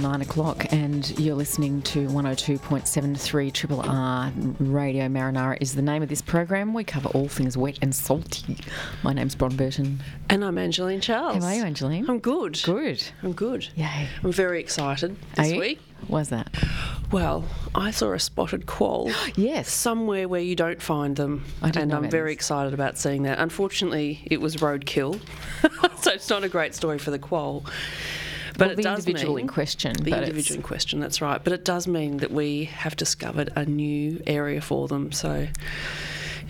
Morning, it's right on nine o'clock, and you're listening to 102.73 Triple R Radio Marinara is the name of this program. We cover all things wet and salty. My name's Bron Burton. And I'm Angeline Charles. How are you, Angeline? I'm good. Good. I'm good. Yay. I'm very excited Are this you? week. Why's that? Well, I saw a spotted quoll Yes. somewhere where you don't find them. And I'm very this. excited about seeing that. Unfortunately, it was roadkill. so it's not a great story for the quoll. But Well, it the does individual mean, in question, The individual in question, that's right. But it does mean that we have discovered a new area for them. So,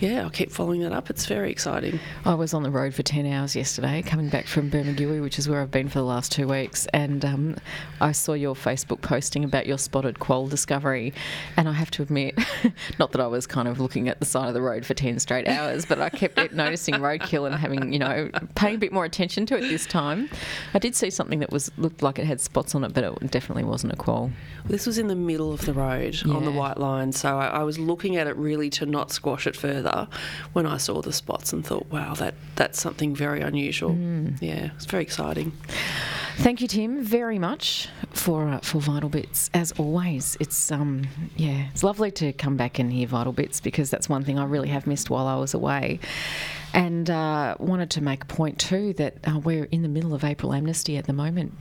yeah, I'll keep following that up. It's very exciting. I was on the road for 10 hours yesterday, coming back from Bermagui, which is where I've been for the last two weeks. And um, I saw your Facebook posting about your spotted quoll discovery. And I have to admit, not that I was kind of looking at the side of the road for 10 straight hours, but I kept noticing roadkill and having, you know, paying a bit more attention to it this time. I did see something that was looked like it had spots on it, but it definitely wasn't a quoll. This was in the middle of the road on the white line, so I, I was looking at it really to not squash it further when I saw the spots and thought, wow, that that's something very unusual. Yeah, it's very exciting. Thank you, Tim, very much for uh, for Vital Bits. As always, it's um yeah, it's lovely to come back and hear Vital Bits because that's one thing I really have missed while I was away. And uh, wanted to make a point too that uh, we're in the middle of April amnesty at the moment,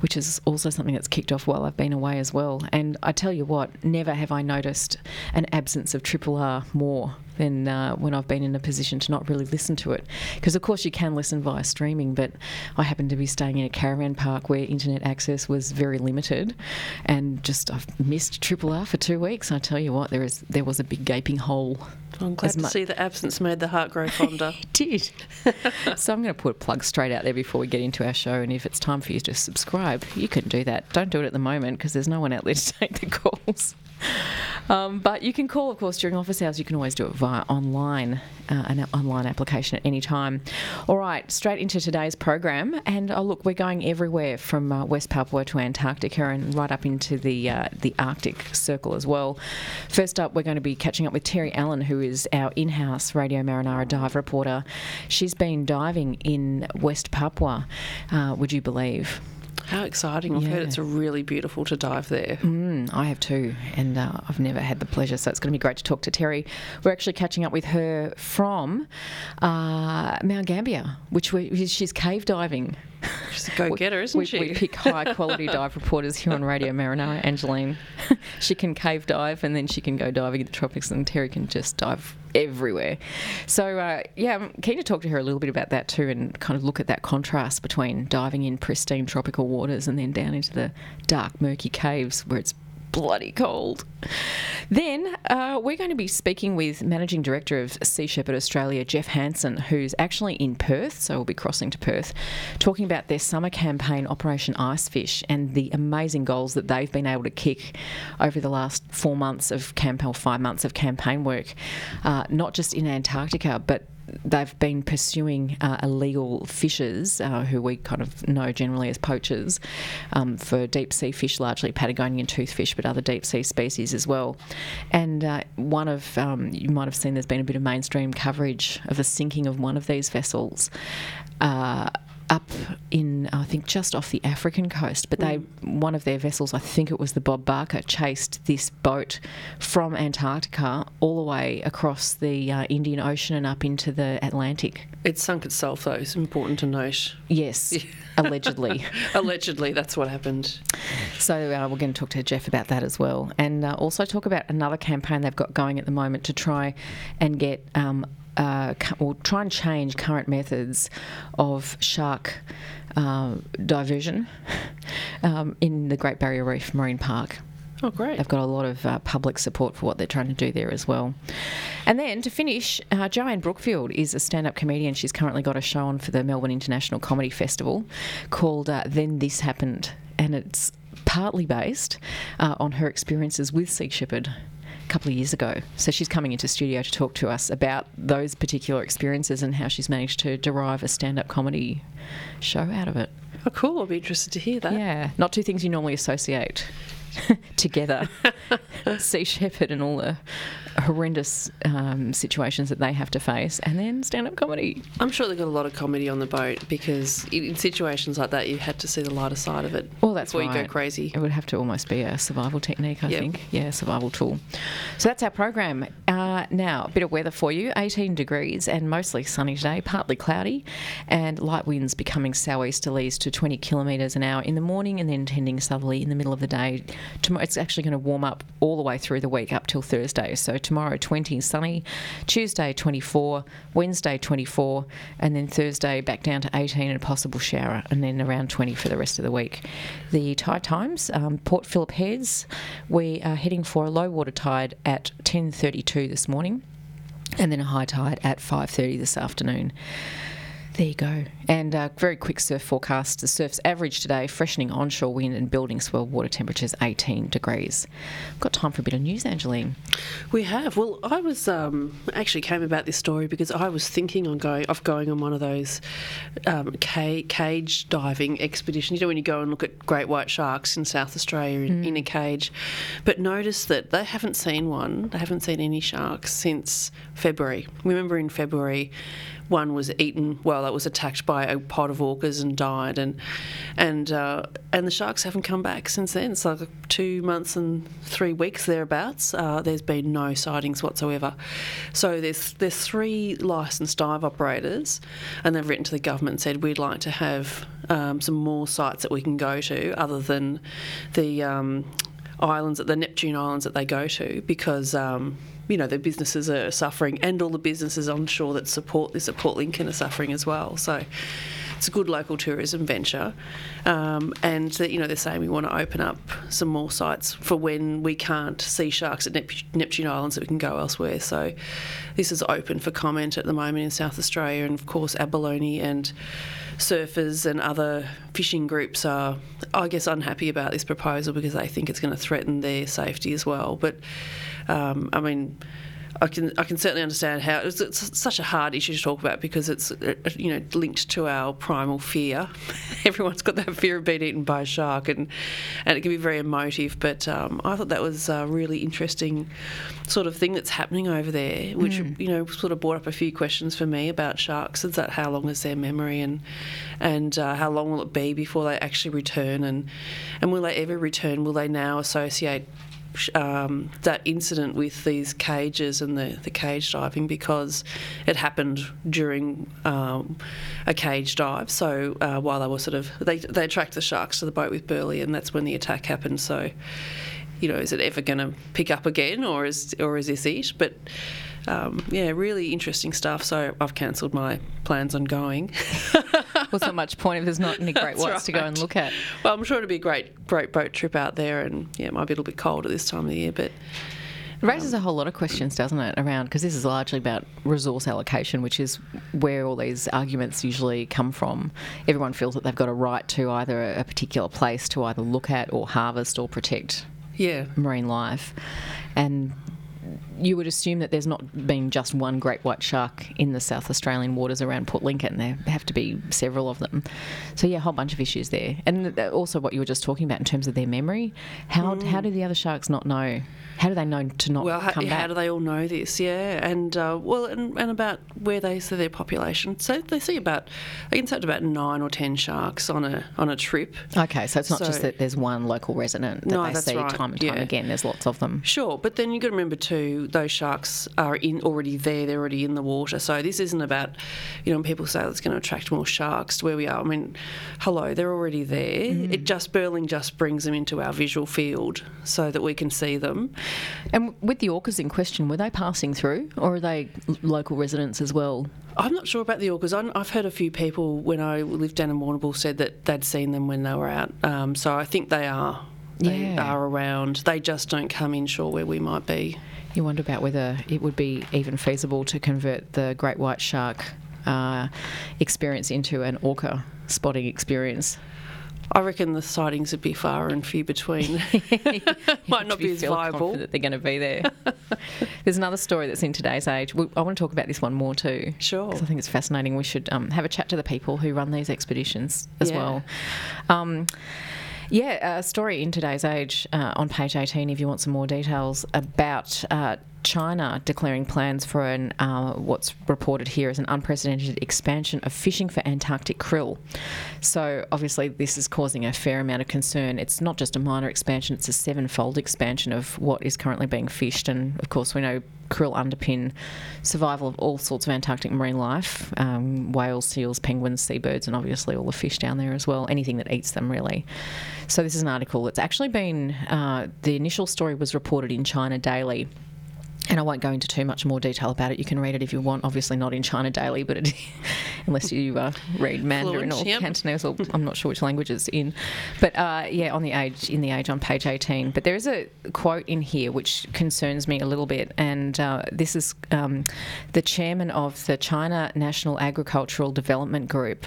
which is also something that's kicked off while I've been away as well. And I tell you what, never have I noticed an absence of Triple R more than uh, when I've been in a position to not really listen to it. Because, of course, you can listen via streaming, but I happen to be staying in a caravan park where internet access was very limited and just I've missed Triple R for two weeks. I tell you what, there is there was a big gaping hole. I'm glad As to mu- see the absence made the heart grow fonder. It did. so I'm going to put a plug straight out there before we get into our show. And if it's time for you to subscribe, you can do that. Don't do it at the moment because there's no one out there to take the calls. Um, but you can call, of course, during office hours. You can always do it via online, uh, an online application at any time. All right, straight into today's program. And oh, look, we're going everywhere from uh, West Papua to Antarctica and right up into the uh, the Arctic Circle as well. First up, we're going to be catching up with Terri Allen, who is our in-house Radio Marinara dive reporter. She's been diving in West Papua. Uh, would you believe? How exciting! I've Yeah. heard it's really beautiful to dive there. Mm, I have too, and uh, I've never had the pleasure, so it's going to be great to talk to Terri. We're actually catching up with her from uh, Mount Gambier, which we, she's cave diving. She's a go-getter, isn't we, she? We pick high quality dive reporters here on Radio Marinara. Angeline, she can cave dive and then she can go diving in the tropics, and Terri can just dive everywhere. So uh, yeah, I'm keen to talk to her a little bit about that too, and kind of look at that contrast between diving in pristine tropical waters and then down into the dark, murky caves where it's bloody cold. Then uh, we're going to be speaking with Managing Director of Sea Shepherd Australia, Jeff Hansen, who's actually in Perth, so we'll be crossing to Perth, talking about their summer campaign, Operation Icefish, and the amazing goals that they've been able to kick over the last four months of campaign, five months of campaign work, uh, not just in Antarctica, but they've been pursuing uh, illegal fishers, uh, who we kind of know generally as poachers, um, for deep sea fish, largely Patagonian toothfish, but other deep sea species as well. And uh, one of, um, you might have seen there's been a bit of mainstream coverage of the sinking of one of these vessels. Up in, I think, just off the African coast. But they, one of their vessels, I think it was the Bob Barker, chased this boat from Antarctica all the way across the uh, Indian Ocean and up into the Atlantic. It sunk itself, though. It's important to note. Yes, allegedly. Allegedly, that's what happened. So uh, we're going to talk to Jeff about that as well, and uh, also talk about another campaign they've got going at the moment to try and get um, uh, or try and change current methods of shark uh, diversion um, in the Great Barrier Reef Marine Park. Oh, great. They've got a lot of uh, public support for what they're trying to do there as well. And then to finish, uh, Joanne Brookfield is a stand up comedian. She's currently got a show on for the Melbourne International Comedy Festival called uh, Then This Happened. And it's partly based uh, on her experiences with Sea Shepherd couple of years ago. So she's coming into studio to talk to us about those particular experiences and how she's managed to derive a stand up comedy show out of it. Oh, cool. I'll be interested to hear that. Yeah, not two things you normally associate together. sea shepherd and all the horrendous um, situations that they have to face, and then stand-up comedy. I'm sure they've got a lot of comedy on the boat because in, situations like that, you had to see the lighter side of it Well, that's before you go crazy. It would have to almost be a survival technique, I Yep. think. Yeah, survival tool. So that's our program. Uh, now, a bit of weather for you 18 degrees and mostly sunny today, partly cloudy, and light winds becoming southeasterlies to 20 kilometres an hour in the morning and then tending southerly in the middle of the day. Tomorrow, it's actually going to warm up all the way through the week up till Thursday. So tomorrow, 20 sunny, Tuesday, 24, Wednesday, 24, and then Thursday back down to 18 and a possible shower, and then around 20 for the rest of the week. The tide times, um, Port Phillip Heads, we are heading for a low water tide at 10.32 this morning and then a high tide at 5.30 this afternoon. There you go. And uh, very quick surf forecast. The surf's average today, freshening onshore wind and building swell water temperatures 18 degrees. Got time for a bit of news, Angeline. We have. Well, I was um, actually came about this story because I was thinking on going of going on one of those um, ca- cage diving expeditions. You know, when you go and look at great white sharks in South Australia in, in a cage, but notice that they haven't seen one. They haven't seen any sharks since February. Remember in February. One was eaten. Well, it was attacked by a pod of orcas and died, and and uh, and the sharks haven't come back since then. It's like two months and three weeks thereabouts. Uh, there's been no sightings whatsoever. So there's there's three licensed dive operators, and they've written to the government and said we'd like to have um, some more sites that we can go to other than the um, islands, the Neptune Islands that they go to, because. Um, you know, the businesses are suffering, and all the businesses onshore that support this at Port Lincoln are suffering as well. So, it's a good local tourism venture, um, and that you know they're saying we want to open up some more sites for when we can't see sharks at Nep- Neptune Islands that we can go elsewhere. So this is open for comment at the moment in South Australia, and of course abalone and surfers and other fishing groups are, I guess, unhappy about this proposal because they think it's going to threaten their safety as well. But um, I mean. I can I can certainly understand how it's, it's such a hard issue to talk about because it's you know linked to our primal fear. Everyone's got that fear of being eaten by a shark, and and it can be very emotive. But um, I thought that was a really interesting sort of thing that's happening over there, which you know sort of brought up a few questions for me about sharks. Is that how long is their memory, and and uh, how long will it be before they actually return, and and will they ever return? Will they now associate um, that incident with these cages and the, the cage diving because it happened during um, a cage dive. So uh, while they were sort of they they attract the sharks to the boat with Burley, and that's when the attack happened. So you know, is it ever going to pick up again, or is or is this it? But um, yeah, really interesting stuff. So I've cancelled my plans on going. Well, it's not much point if there's not any great That's whites to go and look at. Well, I'm sure it'll be a great great boat trip out there, and yeah, it might be a little bit cold at this time of the year, but. It raises um, a whole lot of questions, doesn't it, around because this is largely about resource allocation, which is where all these arguments usually come from. Everyone feels that they've got a right to either a particular place to either look at or harvest or protect Yeah, marine life. And you would assume that there's not been just one great white shark in the South Australian waters around Port Lincoln. There have to be several of them. So yeah, a whole bunch of issues there. And also what you were just talking about in terms of their memory. How hmm. how do the other sharks not know How do they know to not Well, how, come how back? do they all know this? Yeah, and uh, well, and, and about where they see their population. So they see about, they can to about nine or ten sharks on a on a trip. okay, so it's not just that there's one local resident that No, they see right, time and time yeah. again. There's lots of them. Sure, but then you've got to remember too, those sharks are in already there, they're already in the water. So this isn't about, you know, when people say it's going to attract more sharks to where we are. I mean, hello, they're already there. Mm. It just Burling just brings them into our visual field so that we can see them. And with the orcas in question, were they passing through, or are they local residents as well? I'm not sure about the orcas. I- I've heard a few people when I lived down in Warrnambool said that they'd seen them when they were out. Um, so I think they are. They Yeah. are around. They just don't come inshore where we might be. You wonder about whether it would be even feasible to convert the great white shark uh, experience into an orca spotting experience. I reckon the sightings would be far and few between. Might not be as viable. That they're going to be there. There's another story that's in today's age. We- I want to talk about this one more too. Sure. 'cause I think it's fascinating. We should um, have a chat to the people who run these expeditions as Yeah. well. Um, yeah, a story in today's age uh, on page 18 if you want some more details about uh, China declaring plans for an uh, what's reported here as an unprecedented expansion of fishing for Antarctic krill. So obviously this is causing a fair amount of concern. It's not just a minor expansion; it's a seven-fold expansion of what is currently being fished, and of course we know krill underpin survival of all sorts of Antarctic marine life um, whales, seals, penguins, seabirds, and obviously all the fish down there as well. Anything that eats them, really. So, this is an article that's actually been, uh, the initial story was reported in China Daily. And I won't go into too much more detail about it. You can read it if you want. Obviously, not in China Daily, but it, unless you uh, read Mandarin Fluent, or yep. Cantonese, or I'm not sure which language it's in. But uh, yeah, on the age in the age on page 18. But there is a quote in here which concerns me a little bit, and uh, this is um, the chairman of the China National Agricultural Development Group.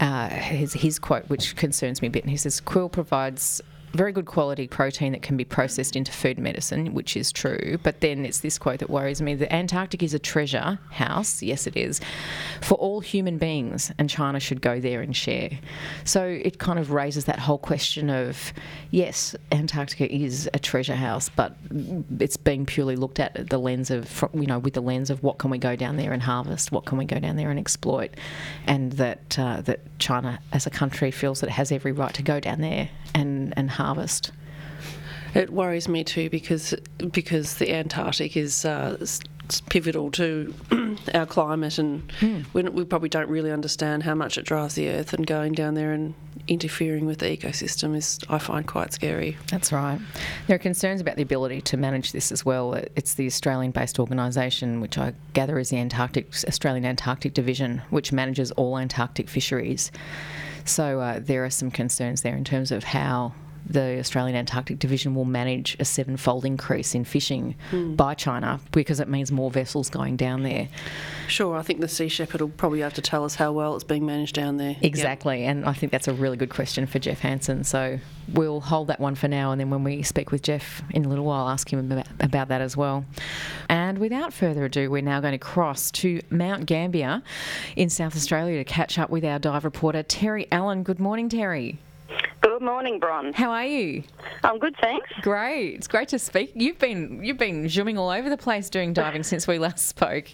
Uh, his, his quote, which concerns me a bit, and he says, "Krill provides." Very good quality protein that can be processed into food medicine, which is true. But then it's this quote that worries me the Antarctic is a treasure house, yes, it is, for all human beings, and China should go there and share. So it kind of raises that whole question of yes, Antarctica is a treasure house, but it's being purely looked at at the lens of, you know, with the lens of what can we go down there and harvest, what can we go down there and exploit, and that uh, that China as a country feels that it has every right to go down there and, and harvest. It worries me too because because the Antarctic is uh, pivotal to our climate, and we, we probably don't really understand how much it drives the Earth. And going down there and interfering with the ecosystem is, I find, quite scary. That's right. There are concerns about the ability to manage this as well. It's the Australian-based organisation, which I gather is the Antarctic Australian Antarctic Division, which manages all Antarctic fisheries. So uh, there are some concerns there in terms of how the Australian Antarctic Division will manage a seven-fold increase in fishing hmm. by China because it means more vessels going down there. Sure, I think the Sea Shepherd will probably have to tell us how well it's being managed down there. Yep. Exactly, and I think that's a really good question for Jeff Hansen. So we'll hold that one for now, and then when we speak with Jeff in a little while, ask him about, about that as well. And without further ado, we're now going to cross to Mount Gambier in South Australia to catch up with our dive reporter Terri Allen. Good morning, Terri. Good morning, Bron. How are you? I'm good, thanks. Great. It's great to speak. You've been you've been zooming all over the place doing diving since we last spoke.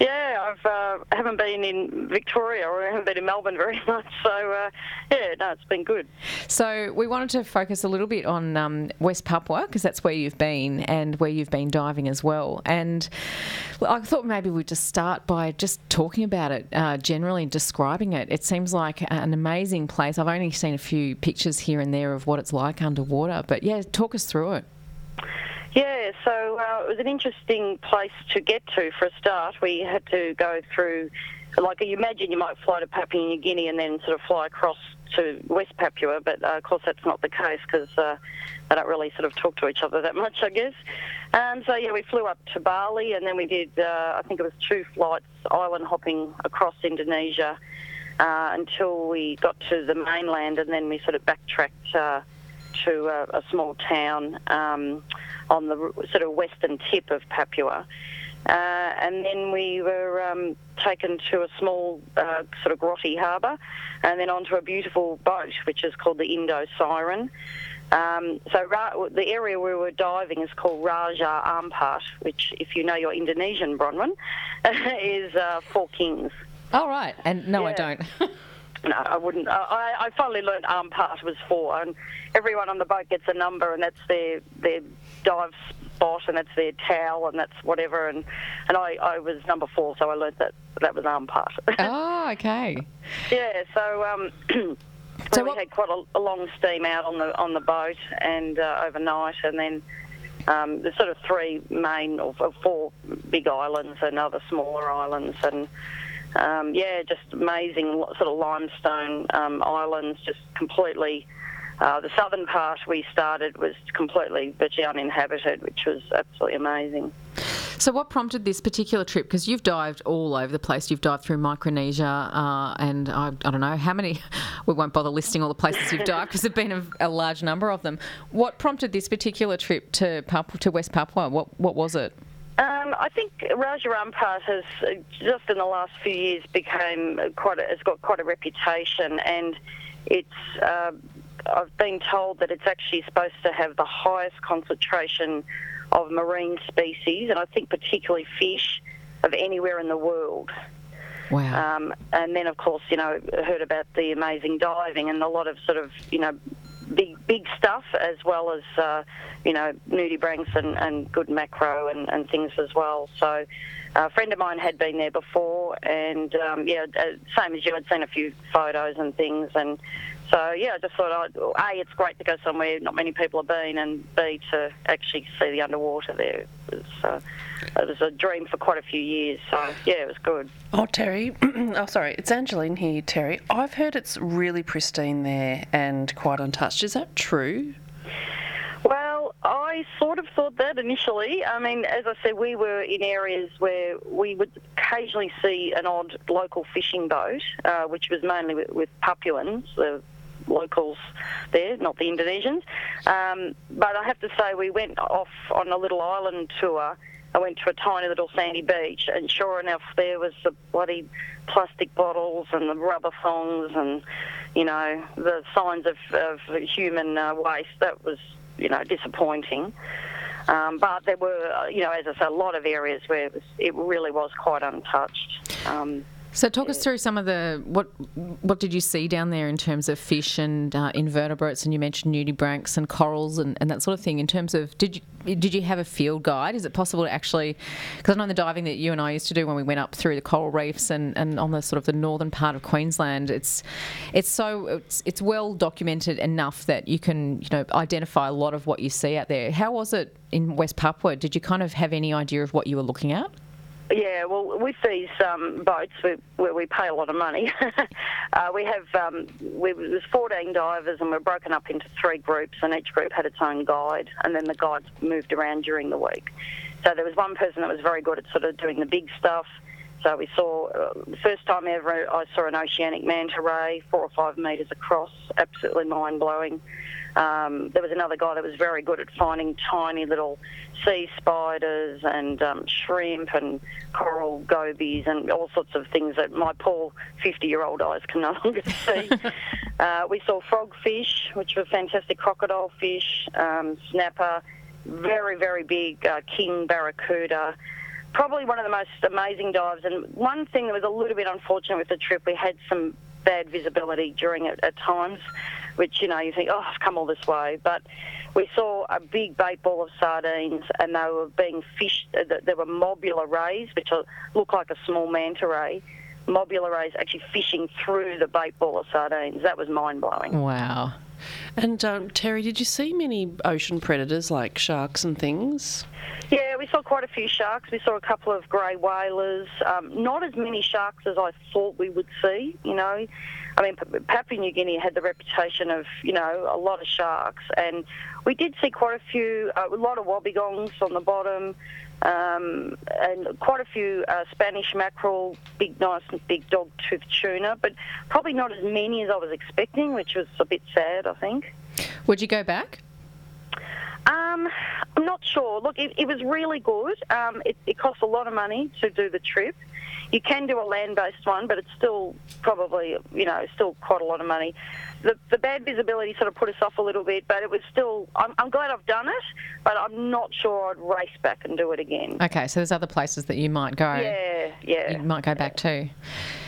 Yeah, I've uh, haven't been in Victoria or I haven't been in Melbourne very much, so uh, yeah, no, it's been good. So we wanted to focus a little bit on um, West Papua because that's where you've been and where you've been diving as well. And I thought maybe we'd just start by just talking about it, uh, generally describing it. It seems like an amazing place. I've only seen a few pictures here and there of what it's like underwater, but yeah, talk us through it. Yeah, so uh, it was an interesting place to get to for a start. We had to go through, like you imagine, you might fly to Papua New Guinea and then sort of fly across to West Papua, but uh, of course that's not the case because uh, they don't really sort of talk to each other that much, I guess. So yeah, we flew up to Bali and then we did, uh, I think it was two flights, island hopping across Indonesia uh, until we got to the mainland and then we sort of backtracked. Uh, to a, a small town um, on the sort of western tip of Papua. Uh, and then we were um, taken to a small uh, sort of grotty harbour and then onto a beautiful boat which is called the Indo Siren. Um, so Ra- the area we were diving is called Raja Ampat, which, if you know your Indonesian, Bronwyn, is uh, Four Kings. Oh, right. And no, I don't. No, I wouldn't. I, I finally learned Ampat was four, and everyone on the boat gets a number, and that's their their dive spot, and that's their towel, and that's whatever. And and I, I was number four, so I learnt that that was Ampat. oh, okay. yeah. So um, So we what- had quite a, a long steam out on the on the boat and uh, overnight, and then. Um, there's sort of three main or or four big islands and other smaller islands, and um, yeah, just amazing sort of limestone um, islands, just completely. Uh, the southern part we started was completely virtually uninhabited, which was absolutely amazing. So, what prompted this particular trip? Because you've dived all over the place. You've dived through Micronesia, uh, and I, I don't know how many. We won't bother listing all the places you've dived because there've been a, a large number of them. What prompted this particular trip to Papua, to West Papua? What what was it? Um, I think Raja Ampat has uh, just in the last few years became quite a, has got quite a reputation, and it's. Uh, I've been told that it's actually supposed to have the highest concentration of marine species, and I think particularly fish, of anywhere in the world. Wow. Um, and then, of course, you know, heard about the amazing diving and a lot of sort of, you know, big big stuff as well as, uh, you know, nudibranchs and, and good macro and, and things as well. So a friend of mine had been there before and, um, yeah, uh, same as you, I'd seen a few photos and things. And so, yeah, I just thought, I'd, A, it's great to go somewhere not many people have been, and B, to actually see the underwater there. It was, uh, it was a dream for quite a few years. So, yeah, it was good. Oh, Terri. oh, sorry. It's Angeline here, Terri. I've heard it's really pristine there and quite untouched. Is that true? Well, I sort of thought that initially. I mean, as I said, we were in areas where we would occasionally see an odd local fishing boat, uh, which was mainly with, with Papuans, the locals there, not the Indonesians. Um, but I have to say, we went off on a little island tour. I went to a tiny little sandy beach, and sure enough, there was the bloody plastic bottles and the rubber thongs, and you know the signs of, of human uh, waste. That was you know disappointing. Um, but there were, uh, you know, as I said, a lot of areas where it, was, it really was quite untouched. Um, So talk us through some of the what what did you see down there in terms of fish and uh, invertebrates, and you mentioned nudibranchs and corals and, and that sort of thing. In terms of did you did you have a field guide? Is it possible to actually? Because I know the diving that you and I used to do when we went up through the coral reefs and, and on the sort of the northern part of Queensland, it's it's so it's it's well documented enough that you can you know identify a lot of what you see out there. How was it in West Papua? Did you kind of have any idea of what you were looking at? Yeah, well, with these um, boats we, where we pay a lot of money, uh, we have um, we, there's 14 divers and we're broken up into three groups, and each group had its own guide, and then the guides moved around during the week. So there was one person that was very good at sort of doing the big stuff. So we saw uh, the first time ever I saw an oceanic manta ray, four or five metres across, absolutely mind blowing. Um, there was another guy that was very good at finding tiny little sea spiders and um, shrimp and coral gobies and all sorts of things that my poor 50-year-old eyes can no longer see. uh, we saw frogfish, which were fantastic crocodile fish, um, snapper, very, very big uh, king barracuda. Probably one of the most amazing dives. And one thing that was a little bit unfortunate with the trip, we had some bad visibility during it at times, which, you know, you think, oh, I've come all this way. But we saw a big bait ball of sardines and they were being fished. uh, There were mobula rays, which look like a small manta ray. Mobula rays actually fishing through the bait ball of sardines. That was mind blowing. Wow. And um, Terri, did you see many ocean predators like sharks and things? Yeah, we saw quite a few sharks. We saw a couple of grey whalers. Um, not as many sharks as I thought we would see. You know, I mean, Papua New Guinea had the reputation of you know a lot of sharks, and we did see quite a few, uh, a lot of wobbegongs on the bottom, um, and quite a few uh, Spanish mackerel, big, nice, big dog-tooth tuna, but probably not as many as I was expecting, which was a bit sad, I think. Would you go back? Um, I'm not sure. Look, it, it was really good. Um, it, it costs a lot of money to do the trip. You can do a land-based one, but it's still probably, you know, still quite a lot of money. The, the bad visibility sort of put us off a little bit, but it was still. I'm, I'm glad I've done it, but I'm not sure I'd race back and do it again. Okay, so there's other places that you might go. Yeah, yeah, You might go back to.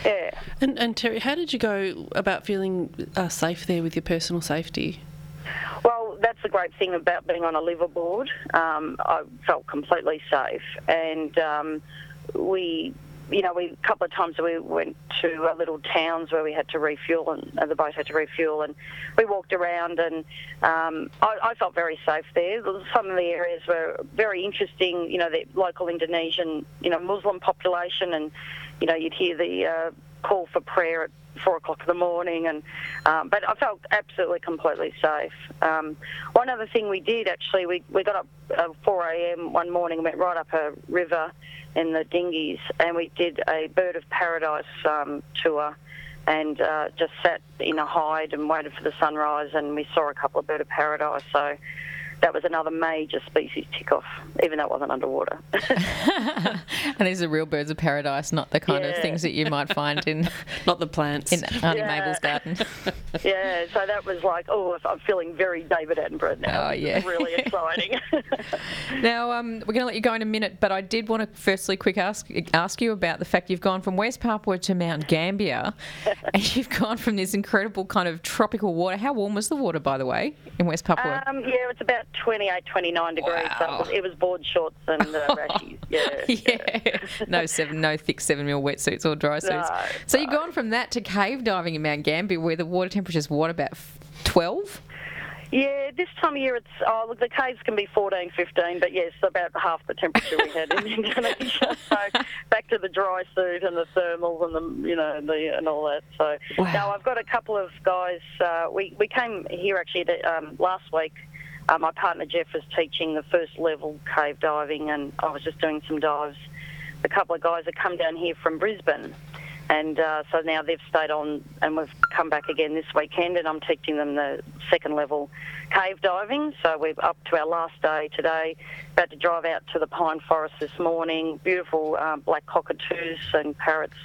yeah. And, and Terri, how did you go about feeling uh, safe there with your personal safety? Well, that's the great thing about being on a liveaboard. Um, I felt completely safe, and um, we, you know, we a couple of times we went to uh, little towns where we had to refuel, and uh, the boat had to refuel, and we walked around, and um, I, I felt very safe there. Some of the areas were very interesting. You know, the local Indonesian, you know, Muslim population, and you know, you'd hear the uh, call for prayer at four o'clock in the morning, and um, but I felt absolutely completely safe. Um, one other thing we did actually, we, we got up at 4 a.m. one morning, went right up a river in the dinghies, and we did a bird of paradise um, tour. And uh, just sat in a hide and waited for the sunrise, and we saw a couple of bird of paradise. So that was another major species tick off, even though it wasn't underwater. And these are real birds of paradise, not the kind of things that you might find in Not the plants. in Auntie Yeah. Mabel's garden. yeah, so that was like, oh, I'm feeling very David Attenborough now. Oh, yeah. really exciting. Now, um, we're going to let you go in a minute, but I did want to firstly quick ask ask you about the fact you've gone from West Papua to Mount Gambier, and you've gone from this incredible kind of tropical water. How warm was the water, by the way, in West Papua? um, yeah, it's about 28, 29 degrees. So Wow. it was, it was board shorts and uh, rashies. Yeah. yeah, no seven, no thick seven mil wetsuits or dry suits. No, so you've gone from that to cave diving in Mount Gambier, where the water temperature is what about twelve? Yeah, this time of year it's oh look the caves can be 14, 15, but yes, about half the temperature we had in Indonesia. So back to the dry suit and the thermals and the you know the and all that. So Wow. now I've got a couple of guys. Uh, we we came here actually to, um, last week. Uh, my partner Jeff was teaching the first level cave diving, and I was just doing some dives. A couple of guys had come down here from Brisbane. And uh, so now they've stayed on, and we've come back again this weekend, and I'm teaching them the second level cave diving. So we're up to our last day today. About to drive out to the pine forest this morning. Beautiful um, black cockatoos and parrots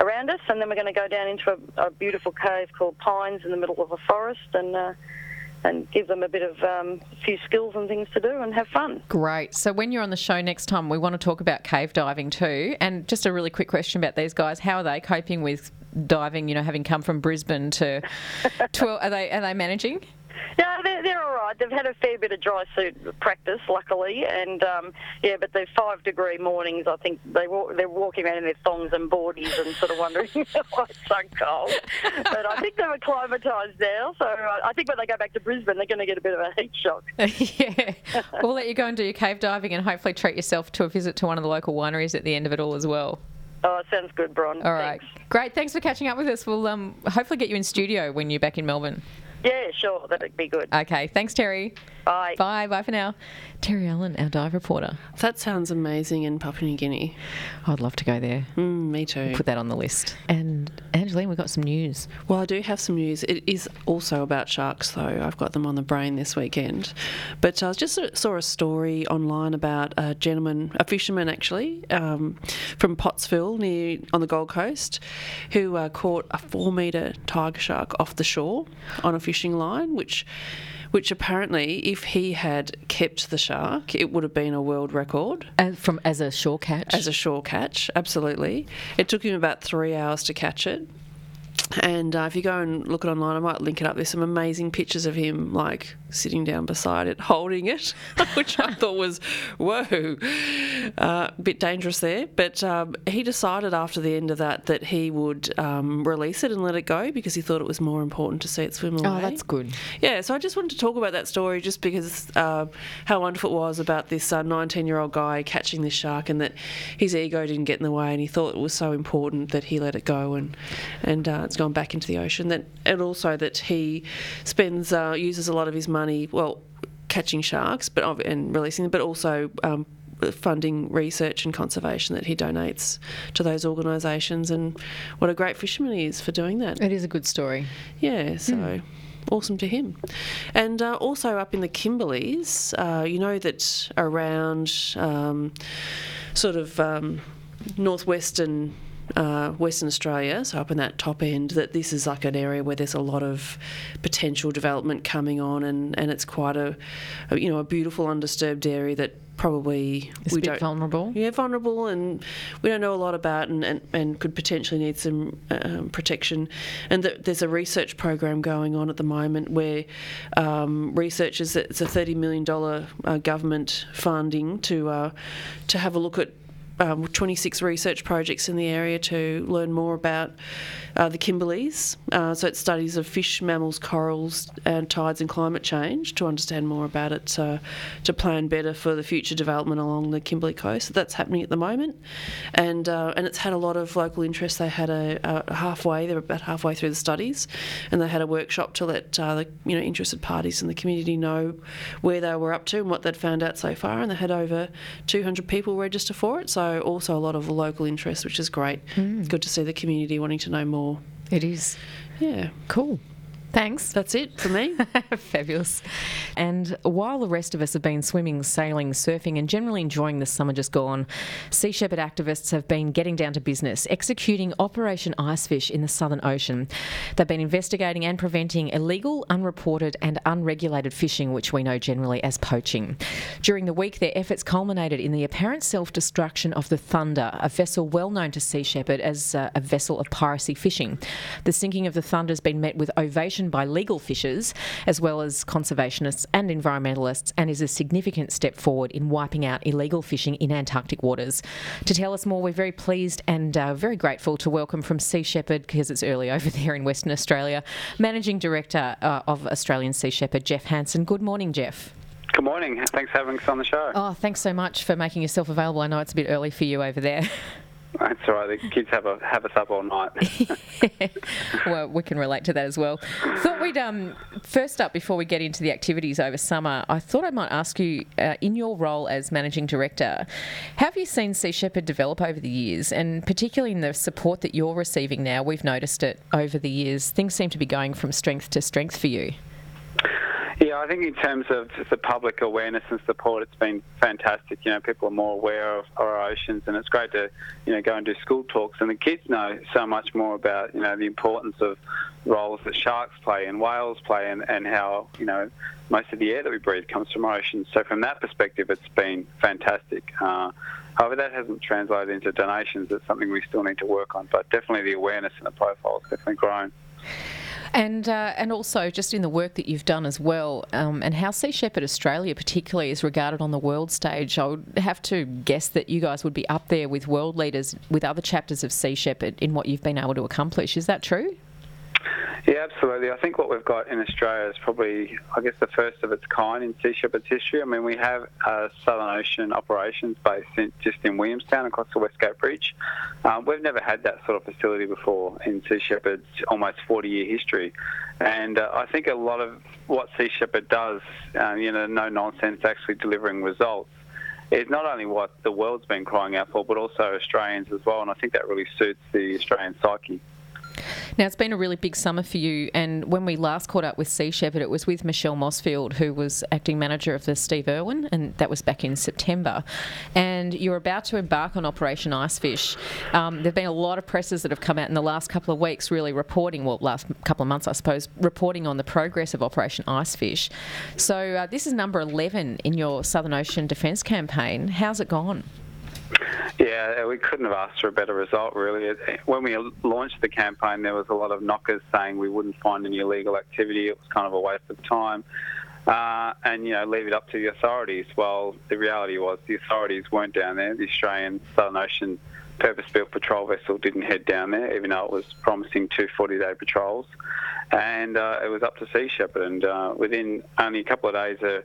around us, and then we're going to go down into a, a beautiful cave called Pines in the middle of a forest, and uh, and give them a bit of um, a few skills and things to do, and have fun. Great. So when you're on the show next time, we want to talk about cave diving too. And just a really quick question about these guys: How are they coping with diving? You know, having come from Brisbane to, to are they are they managing? Yeah, they're, they're all right. They've had a fair bit of dry suit practice, luckily, and um, yeah, but they're five degree mornings. I think they walk, they're walking around in their thongs and boardies and sort of wondering why it's so cold. But I think they're acclimatised now, so I think when they go back to Brisbane, they're going to get a bit of a heat shock. yeah. We'll let you go and do your cave diving and hopefully treat yourself to a visit to one of the local wineries at the end of it all as well. Oh, sounds good, Bron. All right. Thanks. Great. Thanks for catching up with us. We'll um, hopefully get you in studio when you're back in Melbourne. Yeah, sure, that'd be good. Okay. Thanks, Terri. Bye. Bye. Bye for now. Terri Allen, our dive reporter. That sounds amazing in Papua New Guinea. I'd love to go there. Mm, me too. Put that on the list. And Angeline, we've got some news. Well, I do have some news. It is also about sharks, though. I've got them on the brain this weekend. But I just saw a story online about a gentleman, a fisherman actually, um, from Pottsville near on the Gold Coast, who uh, caught a four metre tiger shark off the shore on a fishing line, which. Which apparently, if he had kept the shark, it would have been a world record As, from as a shore catch. as a shore catch, absolutely. It took him about three hours to catch it. And uh, if you go and look it online, I might link it up. There's some amazing pictures of him, like sitting down beside it, holding it, which I thought was, whoa, uh, a bit dangerous there. But um, he decided after the end of that that he would um, release it and let it go because he thought it was more important to see it swim away. oh, that's good. Yeah, so I just wanted to talk about that story just because uh, how wonderful it was about this 19 year old guy catching this shark and that his ego didn't get in the way and he thought it was so important that he let it go and, and uh, it's gone back into the ocean. That And also that he spends, uh, uses a lot of his money, well, catching sharks but and releasing them, but also. Um, funding research and conservation that he donates to those organisations and what a great fisherman he is for doing that. It is a good story. Yeah, so awesome to him. And uh, also up in the Kimberleys, uh, you know that around um, sort of um, northwestern uh, Western Australia, so up in that top end, that this is like an area where there's a lot of potential development coming on, and, and it's quite a, a you know a beautiful undisturbed area that probably It's a we bit don't vulnerable. yeah vulnerable and we don't know a lot about and, and, and could potentially need some um, protection and th- there's a research program going on at the moment where um, researchers it's a 30 million dollar uh, government funding to uh, to have a look at um, 26 research projects in the area to learn more about uh, the Kimberleys. Uh, so it's studies of fish, mammals, corals, and tides and climate change to understand more about it, uh, to plan better for the future development along the Kimberley coast. That's happening at the moment, and uh, and it's had a lot of local interest. They had a, a halfway, they're about halfway through the studies, and they had a workshop to let uh, the you know interested parties in the community know where they were up to and what they'd found out so far. And they had over 200 people register for it. So also a lot of local interest, which is great. It's mm. good to see the community wanting to know more. It is. Yeah, Cool. Thanks. that's it for me. Fabulous. And while the rest of us have been swimming, sailing, surfing, and generally enjoying the summer just gone, Sea Shepherd activists have been getting down to business, executing Operation Icefish in the Southern Ocean. They've been investigating and preventing illegal, unreported, and unregulated fishing, which we know generally as poaching. During the week, their efforts culminated in the apparent self destruction of the Thunder, a vessel well known to Sea Shepherd as uh, a vessel of piracy fishing. The sinking of the Thunder has been met with ovation by legal fishers, as well as conservationists and environmentalists, and is a significant step forward in wiping out illegal fishing in Antarctic waters. To tell us more, we're very pleased and uh, very grateful to welcome from Sea Shepherd, because it's early over there in Western Australia, Managing Director uh, of Australian Sea Shepherd, Jeff Hansen. Good morning, Jeff. Good morning. Thanks for having us on the show. Oh, thanks so much for making yourself available. I know it's a bit early for you over there. That's all right. The kids have a, have us up all night. well, we can relate to that as well. Thought we'd um, first up before we get into the activities over summer. I thought I might ask you, uh, in your role as managing director, have you seen Sea Shepherd develop over the years, and particularly in the support that you're receiving now? We've noticed it over the years. Things seem to be going from strength to strength for you. Yeah, I think in terms of the public awareness and support, it's been fantastic. You know, people are more aware of our oceans, and it's great to, you know, go and do school talks. And the kids know so much more about, you know, the importance of roles that sharks play and whales play, and, and how, you know, most of the air that we breathe comes from our oceans. So from that perspective, it's been fantastic. Uh, however, that hasn't translated into donations. It's something we still need to work on, but definitely the awareness and the profile has definitely grown. And uh, and also just in the work that you've done as well, um, and how Sea Shepherd Australia particularly is regarded on the world stage. I would have to guess that you guys would be up there with world leaders with other chapters of Sea Shepherd in what you've been able to accomplish. Is that true? Yeah, absolutely. I think what we've got in Australia is probably, I guess, the first of its kind in Sea Shepherd's history. I mean, we have a Southern Ocean operations based in, just in Williamstown across the Westgate Bridge. Um, we've never had that sort of facility before in Sea Shepherd's almost 40-year history. And uh, I think a lot of what Sea Shepherd does, um, you know, no nonsense, actually delivering results, is not only what the world's been crying out for, but also Australians as well. And I think that really suits the Australian psyche. Now, it's been a really big summer for you, and when we last caught up with Sea Shepherd, it was with Michelle Mossfield, who was acting manager of the Steve Irwin, and that was back in September. And you're about to embark on Operation Icefish. Um, there have been a lot of presses that have come out in the last couple of weeks, really reporting, well, last couple of months, I suppose, reporting on the progress of Operation Icefish. So, uh, this is number 11 in your Southern Ocean Defence campaign. How's it gone? Yeah, we couldn't have asked for a better result, really. When we launched the campaign, there was a lot of knockers saying we wouldn't find any illegal activity. It was kind of a waste of time. Uh, and, you know, leave it up to the authorities. Well, the reality was the authorities weren't down there. The Australian Southern Ocean purpose-built patrol vessel didn't head down there, even though it was promising two 40-day patrols. And uh, it was up to Sea Shepherd. And uh, within only a couple of days of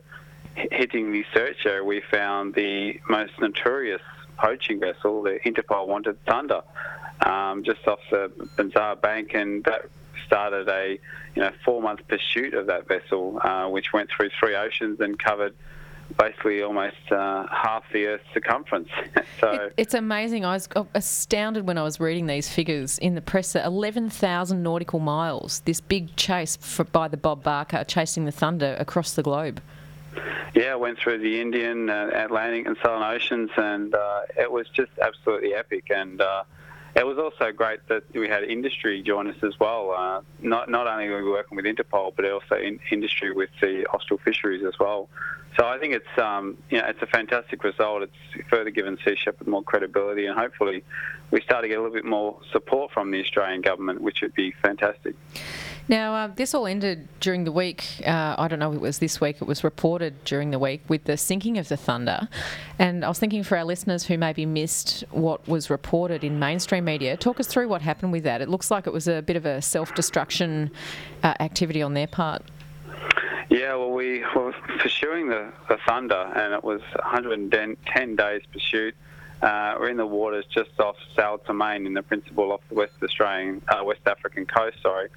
hitting the search area, we found the most notorious poaching vessel, the Interpol Wanted Thunder, um, just off the Banzare Bank, and that started a you know four-month pursuit of that vessel, uh, which went through three oceans and covered basically almost uh, half the Earth's circumference. so It, it's amazing. I was astounded when I was reading these figures in the press. That 11,000 nautical miles, this big chase for, by the Bob Barker chasing the Thunder across the globe. Yeah, I went through the Indian, uh, Atlantic, and Southern Oceans, and uh, it was just absolutely epic. And uh, it was also great that we had industry join us as well. Uh, not not only were we working with Interpol, but also in industry with the Austral fisheries as well. So I think it's um, you know it's a fantastic result. It's further given Sea Shepherd more credibility, and hopefully we start to get a little bit more support from the Australian government, which would be fantastic. Now, uh, this all ended during the week. Uh, I don't know if it was this week, it was reported during the week with the sinking of the Thunder. And I was thinking for our listeners who maybe missed what was reported in mainstream media, talk us through what happened with that. It looks like it was a bit of a self destruction uh, activity on their part. Yeah, well, we were pursuing the, the Thunder, and it was 110 days pursuit. Uh, we're in the waters just off São Tomé in the Príncipe off the West Australian, uh, West African coast, sorry.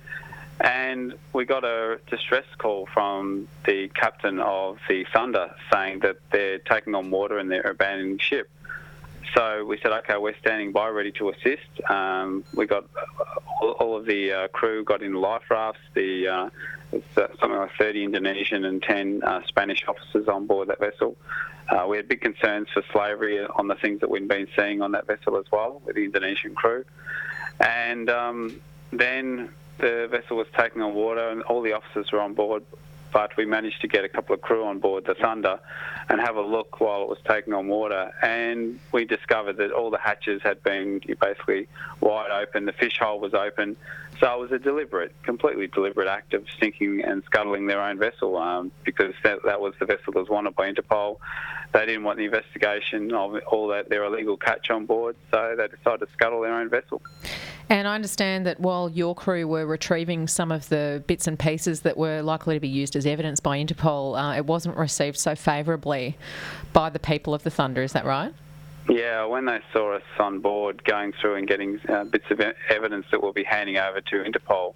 And we got a distress call from the captain of the Thunder saying that they're taking on water and they're abandoning ship. So we said, okay, we're standing by, ready to assist. Um, we got all, of the uh, crew got in life rafts. The uh, uh, something like 30 Indonesian and 10 uh, Spanish officers on board that vessel. Uh, we had big concerns for slavery on the things that we'd been seeing on that vessel as well with the Indonesian crew. And um, then the vessel was taking on water and all the officers were on board, but we managed to get a couple of crew on board the Thunder and have a look while it was taking on water. And we discovered that all the hatches had been basically wide open, the fish hole was open. So it was a deliberate, completely deliberate act of sinking and scuttling their own vessel um, because that, that was the vessel that was wanted by Interpol. They didn't want the investigation of all that their illegal catch on board, so they decided to scuttle their own vessel. And I understand that while your crew were retrieving some of the bits and pieces that were likely to be used as evidence by Interpol, uh, it wasn't received so favourably by the people of the Thunder. Is that right? Yeah, when they saw us on board going through and getting uh, bits of evidence that we'll be handing over to Interpol,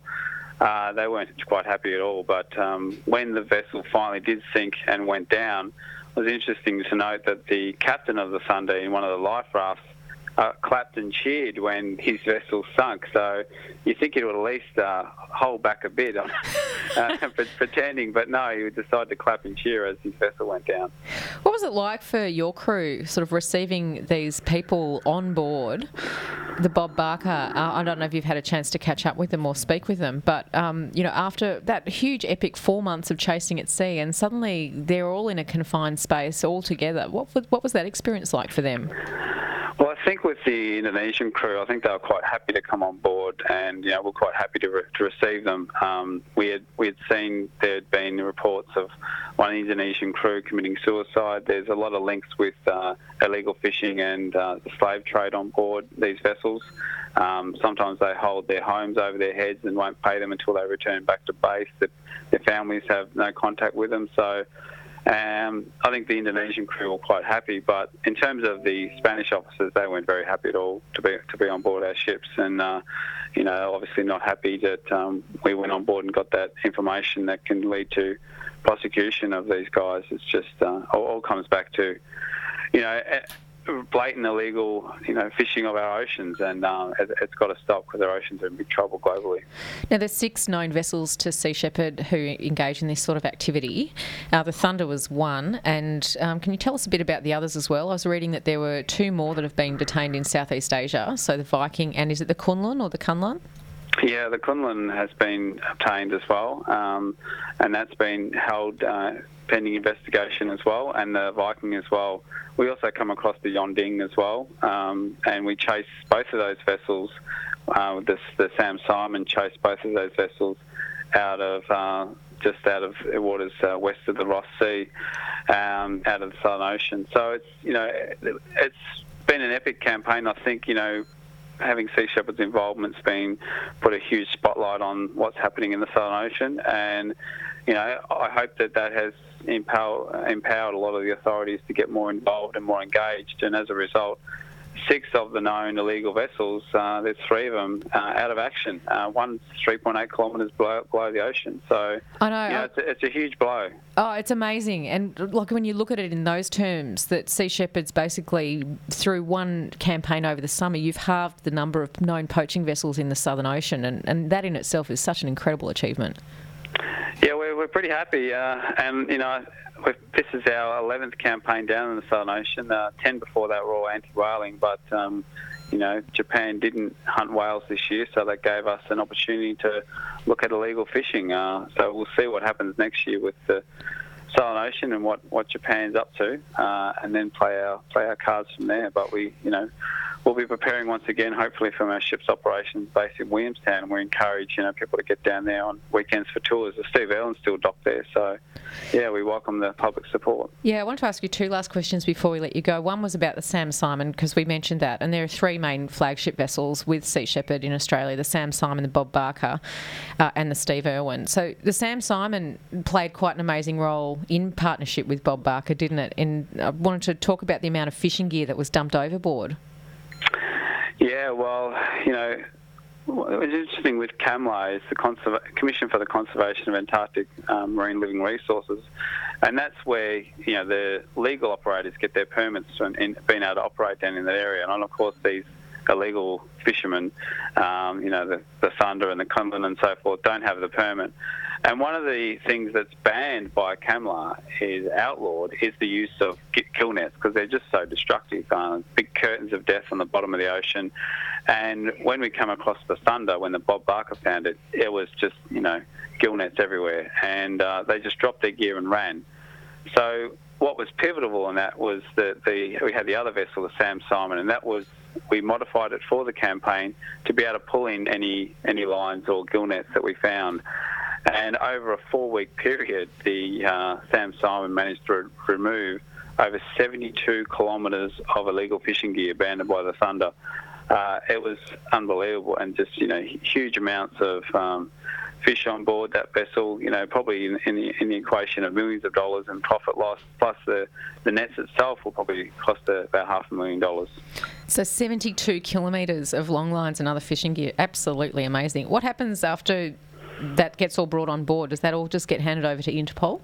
uh, they weren't quite happy at all. But um, when the vessel finally did sink and went down, it was interesting to note that the captain of the Thunder in one of the life rafts uh, clapped and cheered when his vessel sunk. So you think he would at least uh, hold back a bit, uh, pretending, but no, he would decide to clap and cheer as his vessel went down. What was it like for your crew, sort of receiving these people on board? The Bob Barker. Uh, I don't know if you've had a chance to catch up with them or speak with them, but um, you know, after that huge epic four months of chasing at sea, and suddenly they're all in a confined space all together. What what was that experience like for them? Well, I think with the Indonesian crew, I think they were quite happy to come on board, and you know we're quite happy to, re- to receive them. Um, we had we had seen there had been reports of one Indonesian crew committing suicide. There's a lot of links with uh, illegal fishing and uh, the slave trade on board these vessels. Um, sometimes they hold their homes over their heads and won't pay them until they return back to base. That their families have no contact with them, so. Um, I think the Indonesian crew were quite happy, but in terms of the Spanish officers, they weren't very happy at all to be to be on board our ships, and uh, you know, obviously not happy that um, we went on board and got that information that can lead to prosecution of these guys. It's just uh, all, all comes back to, you know blatant illegal, you know, fishing of our oceans, and uh, it, has got to stop because our oceans are in big trouble globally. Now, there's six known vessels to Sea Shepherd who engage in this sort of activity. Uh, the Thunder was one, and um, can you tell us a bit about the others as well? I was reading that there were two more that have been detained in Southeast Asia. So the Viking, and is it the Kunlun or the Kunlun? Yeah, the Kunlun has been obtained as well, um, and that's been held uh, pending investigation as well, and the Viking as well. We also come across the Yongding as well, um, and we chase both of those vessels. Uh, the, the Sam Simon chased both of those vessels out of uh, just out of waters uh, west of the Ross Sea, um, out of the Southern Ocean. So it's you know it's been an epic campaign. I think you know having Sea Shepherd's involvement's been put a huge spotlight on what's happening in the Southern Ocean, and you know I hope that that has empower, empowered a lot of the authorities to get more involved and more engaged, and as a result, six of the known illegal vessels, uh, there's three of them uh, out of action. Uh, one's 3.8 kilometres below, below, the ocean. So, I know. You know it's, a, it's, a, huge blow. Oh, it's amazing. And like when you look at it in those terms, that Sea Shepherd's basically, through one campaign over the summer, you've halved the number of known poaching vessels in the Southern Ocean. And, and that in itself is such an incredible achievement. Yeah, we're, we're pretty happy. Uh, and, you know, this is our 11th campaign down in the Southern Ocean. Uh, 10 before that were all anti-whaling, but um, you know Japan didn't hunt whales this year, so that gave us an opportunity to look at illegal fishing. Uh, so we'll see what happens next year with the Southern Ocean and what, what Japan's up to, uh, and then play our play our cards from there. But we, you know, we'll be preparing once again, hopefully from our ship's operations based in Williamstown, we encourage you know people to get down there on weekends for tours. The Steve Irwin's still docked there, so yeah, we welcome the public support. Yeah, I want to ask you two last questions before we let you go. One was about the Sam Simon because we mentioned that, and there are three main flagship vessels with Sea Shepherd in Australia: the Sam Simon, the Bob Barker, uh, and the Steve Irwin. So the Sam Simon played quite an amazing role in partnership with Bob Barker, didn't it? And I wanted to talk about the amount of fishing gear that was dumped overboard. Yeah, well, you know, what's interesting with CCAMLR is the Commission for the Conservation of Antarctic um, Marine Living Resources, and that's where you know the legal operators get their permits and, being able to operate down in that area. And of course, these illegal fishermen, um, you know, the, the Thunder and the Cumberland and so forth, don't have the permit. And one of the things that's banned by CCAMLR is outlawed is the use of gill nets because they're just so destructive. Uh, big curtains of death on the bottom of the ocean. And when we come across the Thunder, when the Bob Barker found it, it was just, you know, gill nets everywhere. And uh, they just dropped their gear and ran. So what was pivotal in that was that the we had the other vessel, the Sam Simon, and that was we modified it for the campaign to be able to pull in any any lines or gill nets that we found. And over a four-week period, the uh, Sam Simon managed to re- remove over 72 kilometres of illegal fishing gear banned by the Thunder. Uh, it was unbelievable, and just you know huge amounts of um, fish on board that vessel. You know, probably in, in, the, in the equation of millions of dollars in profit loss, plus the the nets itself will probably cost about half a million dollars. So 72 kilometres of long lines and other fishing gear, absolutely amazing. What happens after that gets all brought on board, does that all just get handed over to Interpol?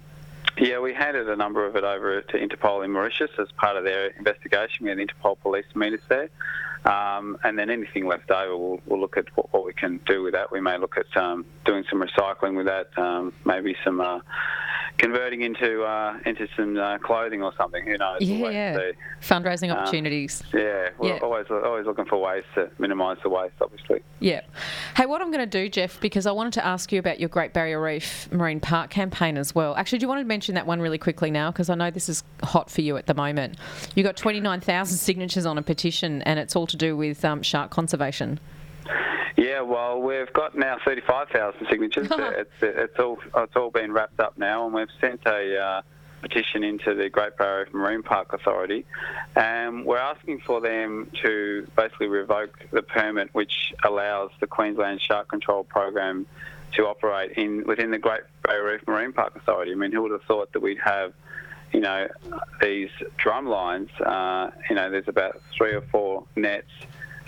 Yeah, we handed a number of it over to Interpol in Mauritius as part of their investigation. We had Interpol police meet us there. Um, and then anything left over, we'll, we'll look at what, what, we can do with that. We may look at um, doing some recycling with that, um, maybe some uh, converting into uh, into some uh, clothing or something. Who knows? Yeah, yeah. fundraising um, opportunities. yeah, we're yeah. always always looking for ways to minimise the waste, obviously. Yeah. Hey, what I'm going to do, Jeff, because I wanted to ask you about your Great Barrier Reef Marine Park campaign as well. Actually, do you want to mention that one really quickly now? Because I know this is hot for you at the moment. You got 29,000 signatures on a petition, and it's all to do with um, shark conservation. Yeah, well, we've got now 35,000 signatures. it's, it's all it's all been wrapped up now, and we've sent a uh, petition into the Great Barrier Reef Marine Park Authority, and we're asking for them to basically revoke the permit which allows the Queensland Shark Control Program to operate in within the Great Barrier Reef Marine Park Authority. I mean, who would have thought that we'd have you know, these drum lines, uh, you know, there's about three or four nets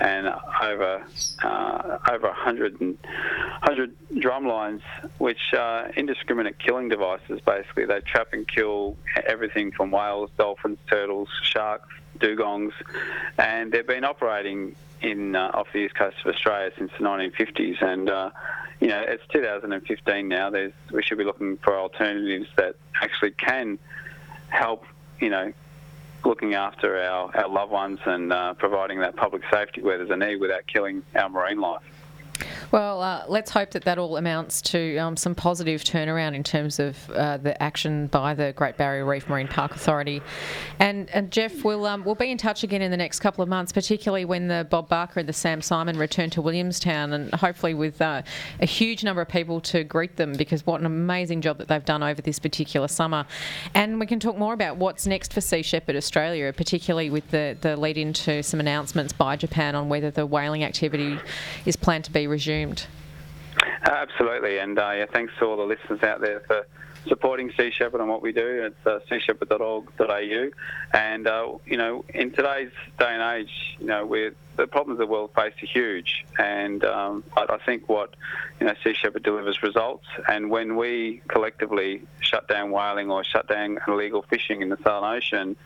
and over uh, over 100, 100 drum lines, which are indiscriminate killing devices. Basically, they trap and kill everything from whales, dolphins, turtles, sharks, dugongs, and they've been operating in uh, off the east coast of Australia since the 1950s. And uh, you know, it's 2015 now. There's we should be looking for alternatives that actually can help. You know, looking after our, our loved ones and uh, providing that public safety where there's a need without killing our marine life. Well, uh, let's hope that that all amounts to um, some positive turnaround in terms of uh, the action by the Great Barrier Reef Marine Park Authority. And, and Jeff, we'll, um, we'll be in touch again in the next couple of months, particularly when the Bob Barker and the Sam Simon return to Williamstown, and hopefully with uh, a huge number of people to greet them because what an amazing job that they've done over this particular summer. And we can talk more about what's next for Sea Shepherd Australia, particularly with the, the lead into some announcements by Japan on whether the whaling activity is planned to be resumed. Absolutely, and uh, thanks to all the listeners out there for supporting Sea Shepherd and what we do. It's uh, seashepherd.org.au. And, uh, you know, in today's day and age, you know, we're, the problems the world face are huge. And um, I, I think what, you know, Sea Shepherd delivers results. And when we collectively shut down whaling or shut down illegal fishing in the Southern Ocean,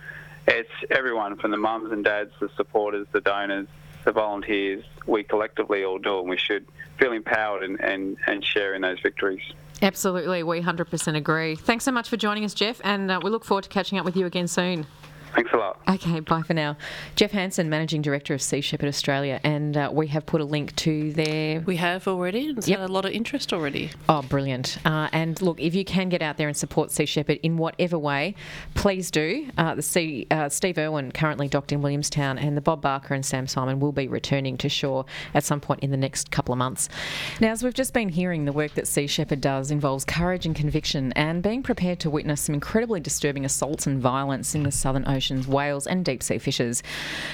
it's everyone from the mums and dads, the supporters, the donors, the volunteers, we collectively all do, and we should feel empowered and, and, and share in those victories. Absolutely, we 100% agree. Thanks so much for joining us, Jeff, and uh, we look forward to catching up with you again soon. Thanks a lot. Okay, bye for now. Jeff Hansen, Managing Director of Sea Shepherd Australia, and uh, we have put a link to their. We have already. It's Yep. had a lot of interest already. Oh, brilliant. Uh, and look, if you can get out there and support Sea Shepherd in whatever way, please do. Uh, the sea, uh, Steve Irwin, currently docked in Williamstown, and the Bob Barker and Sam Simon will be returning to shore at some point in the next couple of months. Now, as we've just been hearing, the work that Sea Shepherd does involves courage and conviction and being prepared to witness some incredibly disturbing assaults and violence in the Southern Oceans, whales, and deep sea fishes.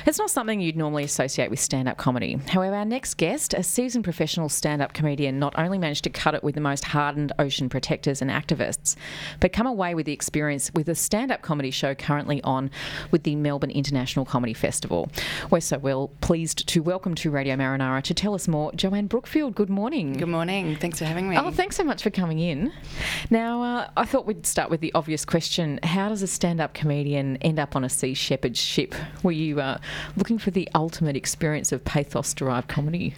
It's not something you'd normally associate with stand up comedy. However, our next guest, a seasoned professional stand up comedian, not only managed to cut it with the most hardened ocean protectors and activists, but come away with the experience with a stand up comedy show currently on with the Melbourne International Comedy Festival. We're so well pleased to welcome to Radio Marinara to tell us more, Joanne Brookfield. Good morning. Good morning. Thanks for having me. Oh, thanks so much for coming in. Now, uh, I thought we'd start with the obvious question How does a stand up comedian end up on a Sea Shepherd ship? Were you uh, looking for the ultimate experience of pathos derived comedy?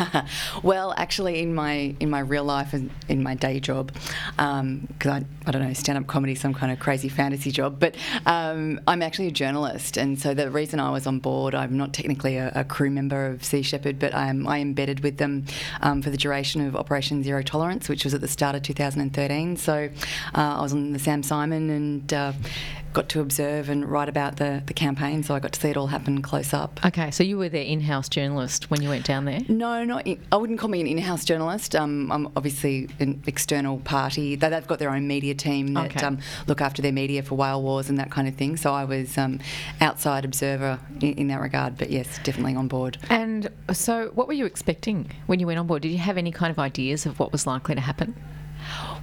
well, actually, in my in my real life and in my day job, because I I don't know stand up comedy, some kind of crazy fantasy job, but um, I'm actually a journalist, and so the reason I was on board, I'm not technically a, a crew member of Sea Shepherd, but I'm I embedded with them um, for the duration of Operation Zero Tolerance, which was at the start of 2013. So uh, I was on the Sam Simon and. Uh, Got to observe and write about the, the campaign, so I got to see it all happen close up. Okay, so you were their in house journalist when you went down there? No, not in, I wouldn't call me an in-house journalist. Um, I'm obviously an external party. They, they've got their own media team that Okay. um, look after their media for whale wars and that kind of thing. So I was um, outside observer in, in that regard. But yes, definitely on board. And so, what were you expecting when you went on board? Did you have any kind of ideas of what was likely to happen?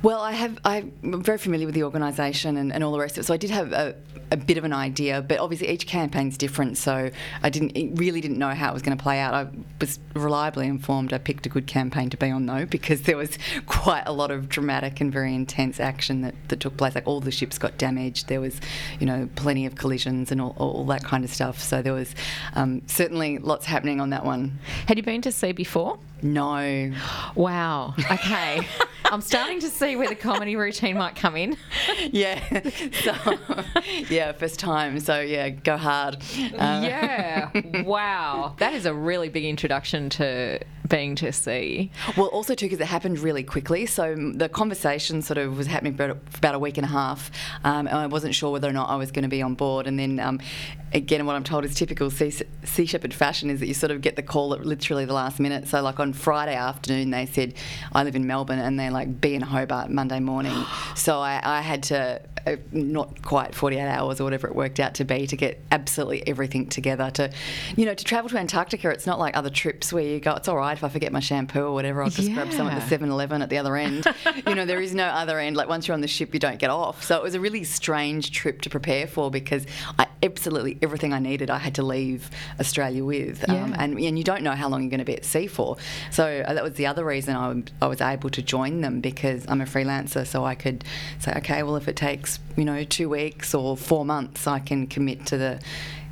Well, I have. I'm very familiar with the organisation and, and all the rest of it. So I did have a, a bit of an idea, but obviously each campaign's different. So I didn't really didn't know how it was going to play out. I was reliably informed. I picked a good campaign to be on though, because there was quite a lot of dramatic and very intense action that, that took place. Like all the ships got damaged. There was, you know, plenty of collisions and all, all that kind of stuff. So there was um, certainly lots happening on that one. Had you been to sea before? No, Wow. Okay. I'm starting to see where the comedy routine might come in. yeah. So, yeah, first time. So, yeah, go hard. Uh, yeah. Wow. That is a really big introduction to being to see. Well, also too because it happened really quickly. So mm, the conversation sort of was happening for for about a week and a half, um, and I wasn't sure whether or not I was going to be on board. And then um, again, what I'm told is typical Sea, sea Shepherd fashion is that you sort of get the call at literally the last minute. So like on Friday afternoon, they said I live in Melbourne, and they're like be in Hobart Monday morning. so I, I had to. Uh, not quite 48 hours or whatever it worked out to be to get absolutely everything together to you know to travel to Antarctica it's not like other trips where you go it's all right if I forget my shampoo or whatever I'll just grab some at the Yeah. 7 Eleven at the other end. you know, there is no other end. Like once you're on the ship, you don't get off. So it was a really strange trip to prepare for because I absolutely everything I needed I had to leave Australia with. Um, and, and you don't know how long you're going to be at sea for. So uh, that was the other reason I, I was able to join them because I'm a freelancer. So I could say, okay, well, if it takes, you know, two weeks or four months, I can commit to the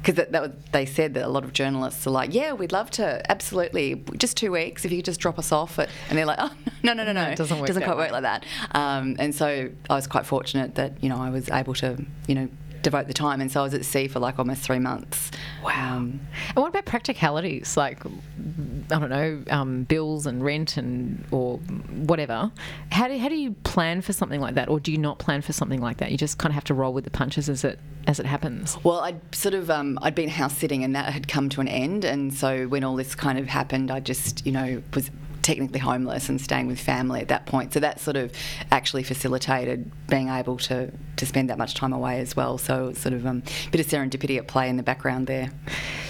because that, that they said that a lot of journalists are like, yeah, we'd love to, absolutely, just two weeks if you could just drop us off. At, and they're like, oh, no, no, no, no, it doesn't work that quite way. work like that. Um, and so I was quite fortunate that you know I was able to, you know, devote the time. And so I was at sea for like almost three months. Wow. Um, And what about practicalities like I don't know um, bills and rent and or whatever? How do how do you plan for something like that, or do you not plan for something like that? You just kind of have to roll with the punches as it as it happens. Well, I'd sort of um, I'd been house sitting, and that had come to an end. And so when all this kind of happened, I just you know was technically homeless and staying with family at that point. So that sort of actually facilitated being able to to spend that much time away as well. So it's sort of um, a bit of serendipity at play in the background there.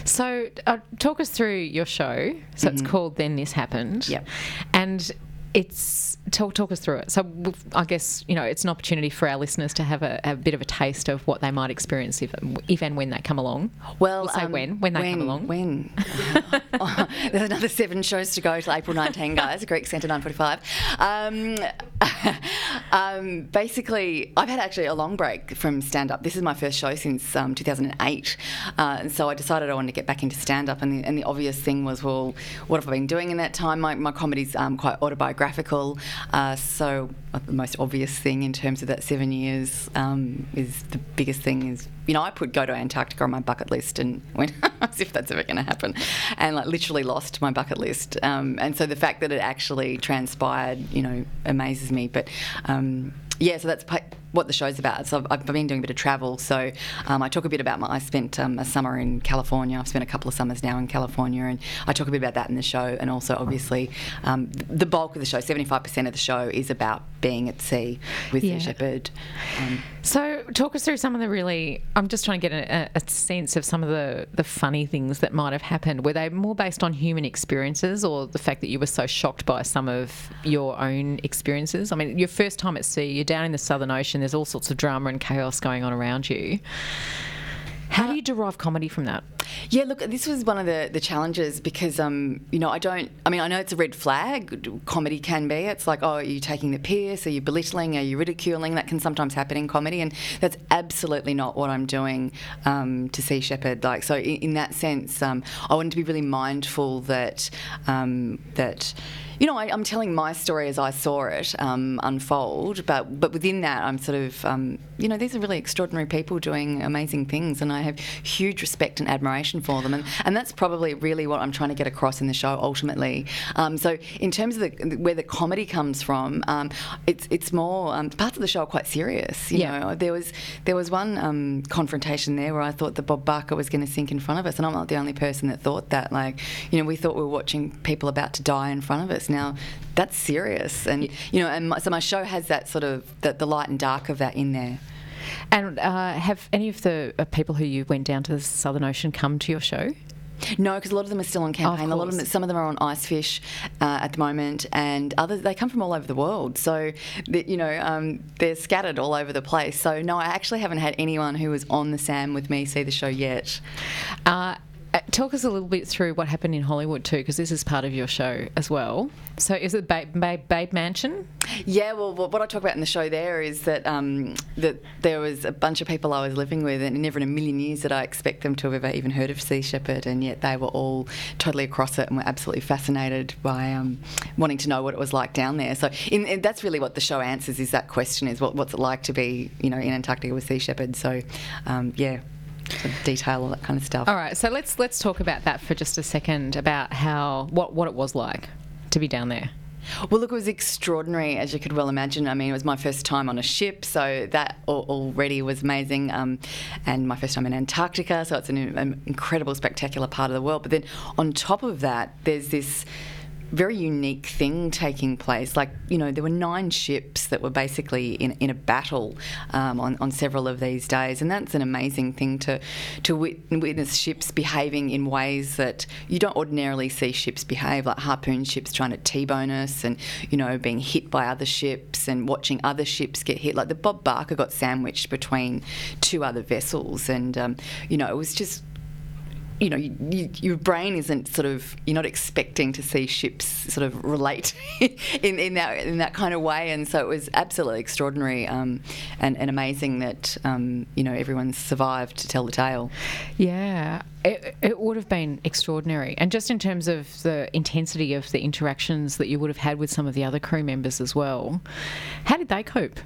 So uh, talk us through your show. So it's called Then This Happened. Yep. And it's talk talk us through it. So I guess you know it's an opportunity for our listeners to have a, a bit of a taste of what they might experience if, if and when they come along. Well, We'll say um, when when they come along. When? Oh, there's another seven shows to go till April 19, guys. Greek Centre 9:45. Um, um, basically, I've had actually a long break from stand up. This is my first show since um, 2008, uh, and so I decided I wanted to get back into stand up. And the, and the obvious thing was, well, what have I been doing in that time? My, my comedy's um, quite autobiographical, uh, so the most obvious thing in terms of that seven years um, is the biggest thing is you know I put go to Antarctica on my bucket list and went as if that's ever going to happen, and like literally lost my bucket list. Um, and so the fact that it actually transpired, you know, amazes me. But um, yeah, so that's what the show's about. So I've, I've been doing a bit of travel. So um, I talk a bit about my. I spent um, a summer in California. I've spent a couple of summers now in California, and I talk a bit about that in the show. And also, obviously, um, the bulk of the show, seventy-five percent of the show, is about being at sea with Yeah. Sea Shepherd. So, talk us through some of the really. I'm just trying to get a, a sense of some of the, the funny things that might have happened. Were they more based on human experiences or the fact that you were so shocked by some of your own experiences? I mean, your first time at sea, you're down in the Southern Ocean, there's all sorts of drama and chaos going on around you. How do you derive comedy from that? Yeah, look, this was one of the, the challenges because, um, you know, I don't, I mean, I know it's a red flag, comedy can be. It's like, oh, are you taking the piss? Are you belittling? Are you ridiculing? That can sometimes happen in comedy, and that's absolutely not what I'm doing um, to Sea Shepherd. Like, so in, in that sense, um, I wanted to be really mindful that, um, that, you know, I, I'm telling my story as I saw it um, unfold, but but within that, I'm sort of, um, you know, these are really extraordinary people doing amazing things, and I have huge respect and admiration for them, and and that's probably really what I'm trying to get across in the show ultimately. Um, so in terms of the, where the comedy comes from, um, it's it's more um, parts of the show are quite serious. You Yeah. know, there was there was one um, confrontation there where I thought that Bob Barker was going to sink in front of us, and I'm not the only person that thought that. Like, you know, we thought we were watching people about to die in front of us. Now, that's serious, and you know, and my, so my show has that sort of the, the light and dark of that in there. And uh, have any of the uh, people who you went down to the Southern Ocean come to your show? No, because a lot of them are still on campaign. a lot of them, some of them are on Icefish uh, at the moment, and others they come from all over the world. So, you know, um, they're scattered all over the place. So, no, I actually haven't had anyone who was on the Sam with me see the show yet. Uh, talk us a little bit through what happened in Hollywood too, because this is part of your show as well. So, is it Babe, Babe, Babe Mansion? Yeah, well, what I talk about in the show there is that um, that there was a bunch of people I was living with, and never in a million years did I expect them to have ever even heard of Sea Shepherd, and yet they were all totally across it and were absolutely fascinated by um, wanting to know what it was like down there. So, in- that's really what the show answers: is that question is what, what's it like to be, you know, in Antarctica with Sea Shepherd? So, um, yeah, sort of detail all that kind of stuff. All right, so let's let's talk about that for just a second about how what what it was like to be down there. Well, look, it was extraordinary, as you could well imagine. I mean, it was my first time on a ship, so that already was amazing. Um, and my first time in Antarctica, so it's an, an incredible, spectacular part of the world. But then on top of that, there's this very unique thing taking place. Like, you know, there were nine ships that were basically in, in a battle um, on, on several of these days. And that's an amazing thing to, to wit- witness ships behaving in ways that you don't ordinarily see ships behave, like harpoon ships trying to T-bone us and, you know, being hit by other ships and watching other ships get hit. Like the Bob Barker got sandwiched between two other vessels. And, um, you know, it was just you know, you, you, your brain isn't sort of you're not expecting to see ships sort of relate in, in that in that kind of way, and so it was absolutely extraordinary um, and, and amazing that um, you know everyone survived to tell the tale. Yeah, it, it would have been extraordinary. And just in terms of the intensity of the interactions that you would have had with some of the other crew members as well, how did they cope?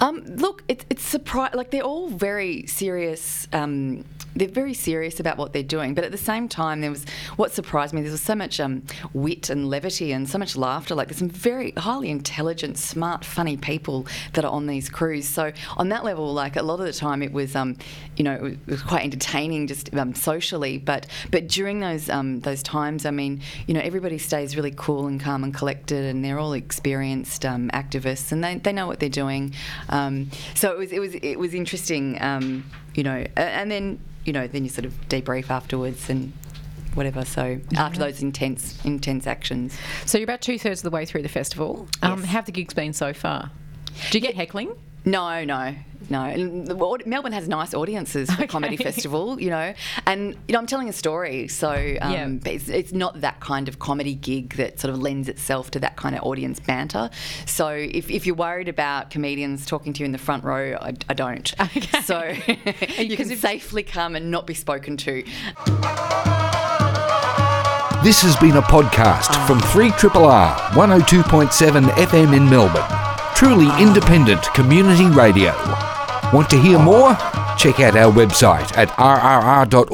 Um, look, it's it's surprise like they're all very serious. Um, they're very serious about what they're doing, but at the same time, there was what surprised me. There was so much um, wit and levity and so much laughter. Like there's some very highly intelligent, smart, funny people that are on these crews. So on that level, like a lot of the time, it was um, you know it was, quite entertaining just um, socially. But but during those um, those times, I mean, you know, everybody stays really cool and calm and collected, and they're all experienced um, activists, and they, they know what they're doing. Um, so it was it was it was interesting, you know, and then you know then you sort of debrief afterwards and. whatever. So after those intense intense actions. So you're about two thirds of the way through the festival. Um, Yes. How have the gigs been so far? Do you get heckling? No, no, no. And Melbourne has nice audiences for comedy festival, you know. And you know, I'm telling a story, so um, Yeah. it's, it's not that kind of comedy gig that sort of lends itself to that kind of audience banter. So if, if you're worried about comedians talking to you in the front row, I, I don't. Okay. So you can if- safely come and not be spoken to. This has been a podcast from Free 3RRR 102.7 FM in Melbourne. Truly independent community radio. Want to hear more? Check out our website at rrr.org.au.